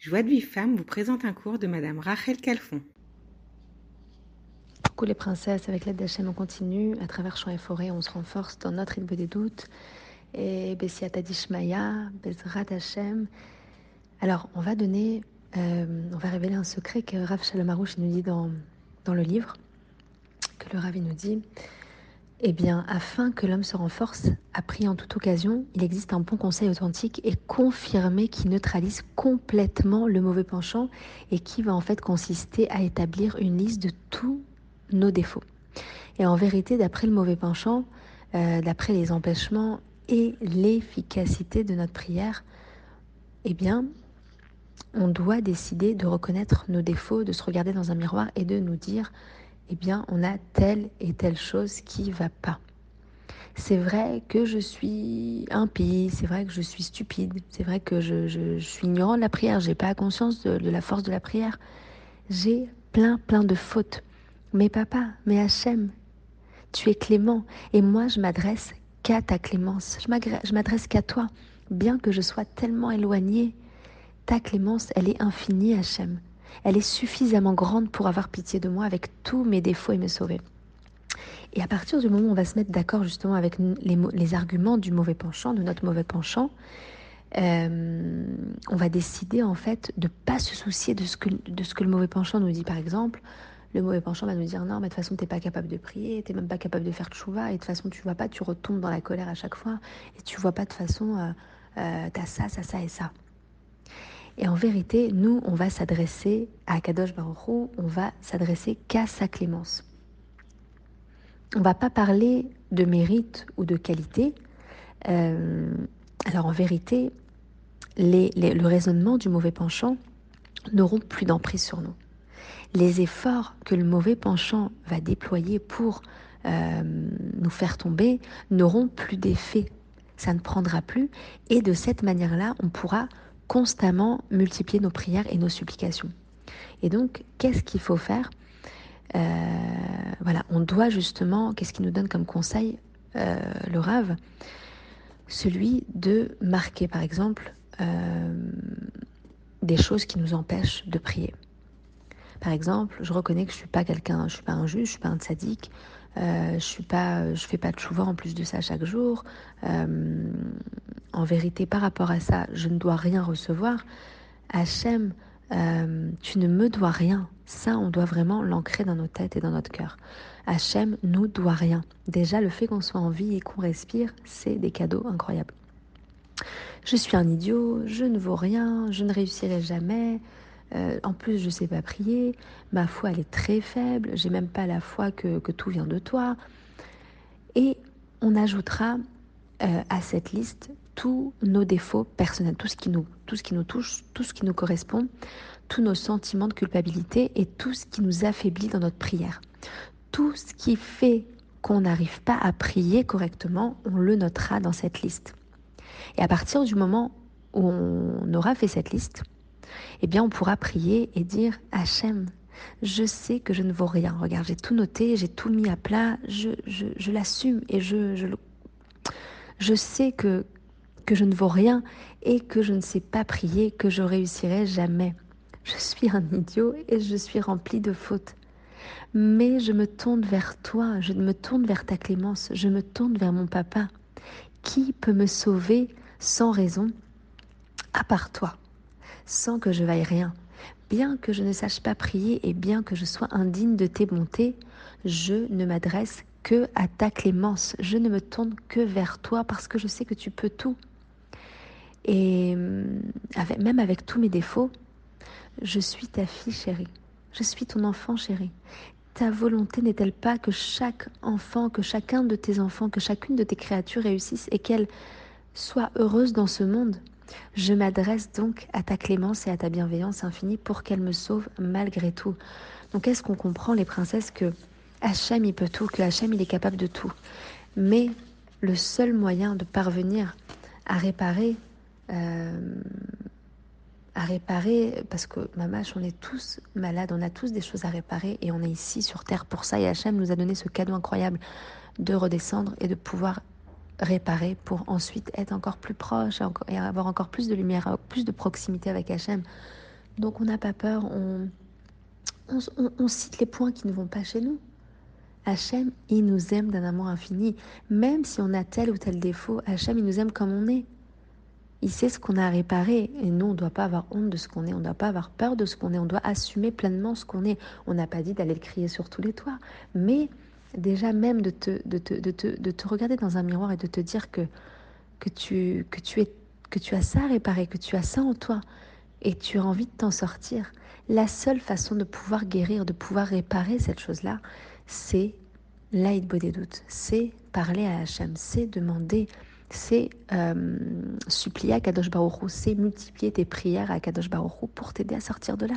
Joie de vie femme vous présente un cours de Madame Rachel Calfon. Coucou les princesses, avec l'aide d'Hachem on continue, à travers champs et forêts on se renforce dans notre île des doutes, et Bessiata Dishmaya, Bezrat Hachem. Alors on va donner, euh, on va révéler un secret que Rav Shalom nous dit dans, dans le livre, que le Rav nous dit, eh bien, afin que l'homme se renforce, appris en toute occasion, il existe un bon conseil authentique et confirmé qui neutralise complètement le mauvais penchant et qui va en fait consister à établir une liste de tous nos défauts. Et en vérité, d'après le mauvais penchant, euh, d'après les empêchements et l'efficacité de notre prière, eh bien, on doit décider de reconnaître nos défauts, de se regarder dans un miroir et de nous dire eh bien, on a telle et telle chose qui va pas. C'est vrai que je suis impie, c'est vrai que je suis stupide, c'est vrai que je, suis ignorant de la prière, j'ai pas conscience de, la force de la prière. J'ai plein, plein de fautes. Mais papa, mais Hachem, tu es clément et moi je m'adresse qu'à ta clémence, je m'adresse qu'à toi. Bien que je sois tellement éloignée, ta clémence, elle est infinie, Hachem elle est suffisamment grande pour avoir pitié de moi avec tous mes défauts et me sauver. Et à partir du moment où on va se mettre d'accord justement avec les, arguments du mauvais penchant, de notre mauvais penchant, euh, on va décider en fait de pas se soucier de ce, que, le mauvais penchant nous dit. Par exemple, le mauvais penchant va nous dire non, mais de toute façon, tu n'es pas capable de prier, tu n'es même pas capable de faire tchouva, et de toute façon, tu vois pas, tu retombes dans la colère à chaque fois, et tu vois pas de façon, euh, euh, ça, ça, ça et ça. Et en vérité, nous, on va s'adresser à Kadosh Baruch on va s'adresser qu'à sa clémence. On va pas parler de mérite ou de qualité. Euh, alors en vérité, le raisonnement du mauvais penchant n'auront plus d'emprise sur nous. Les efforts que le mauvais penchant va déployer pour euh, nous faire tomber n'auront plus d'effet. Ça ne prendra plus. Et de cette manière-là, on pourra constamment multiplier nos prières et nos supplications. Et donc, qu'est-ce qu'il faut faire? Euh, Voilà, on doit justement, qu'est-ce qu'il nous donne comme conseil, euh, le rave Celui de marquer, par exemple, euh, des choses qui nous empêchent de prier. Par exemple, je reconnais que je suis pas quelqu'un, je suis pas un juge, je suis pas un sadique, euh, je suis pas, je fais pas de chouva en plus de ça chaque jour. Euh, en vérité, par rapport à ça, je ne dois rien recevoir. Hachem, euh, tu ne me dois rien. Ça, on doit vraiment l'ancrer dans nos têtes et dans notre cœur. Hachem nous doit rien. Déjà, le fait qu'on soit en vie et qu'on respire, c'est des cadeaux incroyables. Je suis un idiot, je ne vaux rien, je ne réussirai jamais, euh, en plus, je ne sais pas prier. Ma foi, elle est très faible. J'ai même pas la foi que, tout vient de toi. Et on ajoutera euh, à cette liste tous nos défauts personnels, tout ce qui nous, tout ce qui nous touche, tout ce qui nous correspond, tous nos sentiments de culpabilité et tout ce qui nous affaiblit dans notre prière. Tout ce qui fait qu'on n'arrive pas à prier correctement, on le notera dans cette liste. Et à partir du moment où on aura fait cette liste, eh bien on pourra prier et dire Hachem, je sais que je ne vaux rien. Regarde, j'ai tout noté, j'ai tout mis à plat, je, l'assume et je, je, je sais que, que je ne vaux rien et que je ne sais pas prier, que je réussirai jamais. Je suis un idiot et je suis rempli de fautes. Mais je me tourne vers toi, je me tourne vers ta clémence, je me tourne vers mon papa. Qui peut me sauver sans raison à part toi? Sans que je vaille rien. Bien que je ne sache pas prier et bien que je sois indigne de tes bontés, je ne m'adresse que à ta clémence. Je ne me tourne que vers toi parce que je sais que tu peux tout. Et hum, même avec tous mes défauts, je suis ta fille chérie. Je suis ton enfant chéri. Ta volonté n'est-elle pas que chaque enfant, que chacun de tes enfants, que chacune de tes créatures réussisse et qu'elle soit heureuse dans ce monde? Je m'adresse donc à ta clémence et à ta bienveillance infinie pour qu'elle me sauve malgré tout. Donc est-ce qu'on comprend les princesses que Hachem il peut tout, que Hachem il est capable de tout? Mais le seul moyen de parvenir à réparer, euh, à réparer, parce que mamache, on est tous malades, on a tous des choses à réparer et on est ici sur terre pour ça. Et Hachem nous a donné ce cadeau incroyable de redescendre et de pouvoir réparer pour ensuite être encore plus proche et avoir encore plus de lumière, plus de proximité avec Hachem. Donc on n'a pas peur, on, on, cite les points qui ne vont pas chez nous. Hachem, il nous aime d'un amour infini. Même si on a tel ou tel défaut, Hachem, il nous aime comme on est. Il sait ce qu'on a à réparer. Et nous, on ne doit pas avoir honte de ce qu'on est. On ne doit pas avoir peur de ce qu'on est. On doit assumer pleinement ce qu'on est. On n'a pas dit d'aller le crier sur tous les toits. Mais déjà, même de te, de te, de te, de te regarder dans un miroir et de te dire que, que, tu, que, tu es, que tu as ça à réparer, que tu as ça en toi et tu as envie de t'en sortir. La seule façon de pouvoir guérir, de pouvoir réparer cette chose-là, c'est l'aide des doutes, c'est parler à Hachem, c'est demander c'est euh, supplier à Kadosh Baruch c'est multiplier tes prières à Kadosh Baruch pour t'aider à sortir de là,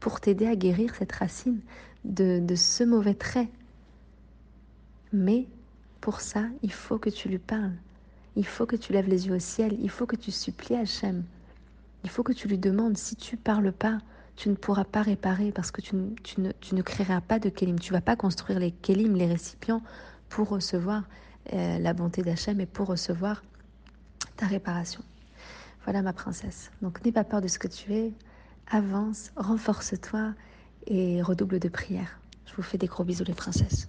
pour t'aider à guérir cette racine de, de ce mauvais trait. Mais pour ça, il faut que tu lui parles. Il faut que tu lèves les yeux au ciel. Il faut que tu supplies Hachem. Il faut que tu lui demandes. Si tu parles pas, tu ne pourras pas réparer parce que tu ne, créeras pas de kelim. Tu vas pas construire les kelim, les récipients, pour recevoir euh, la bonté d'Hachem et pour recevoir ta réparation. Voilà ma princesse. Donc n'aie pas peur de ce que tu es, avance, renforce-toi et redouble de prière. Je vous fais des gros bisous les princesses.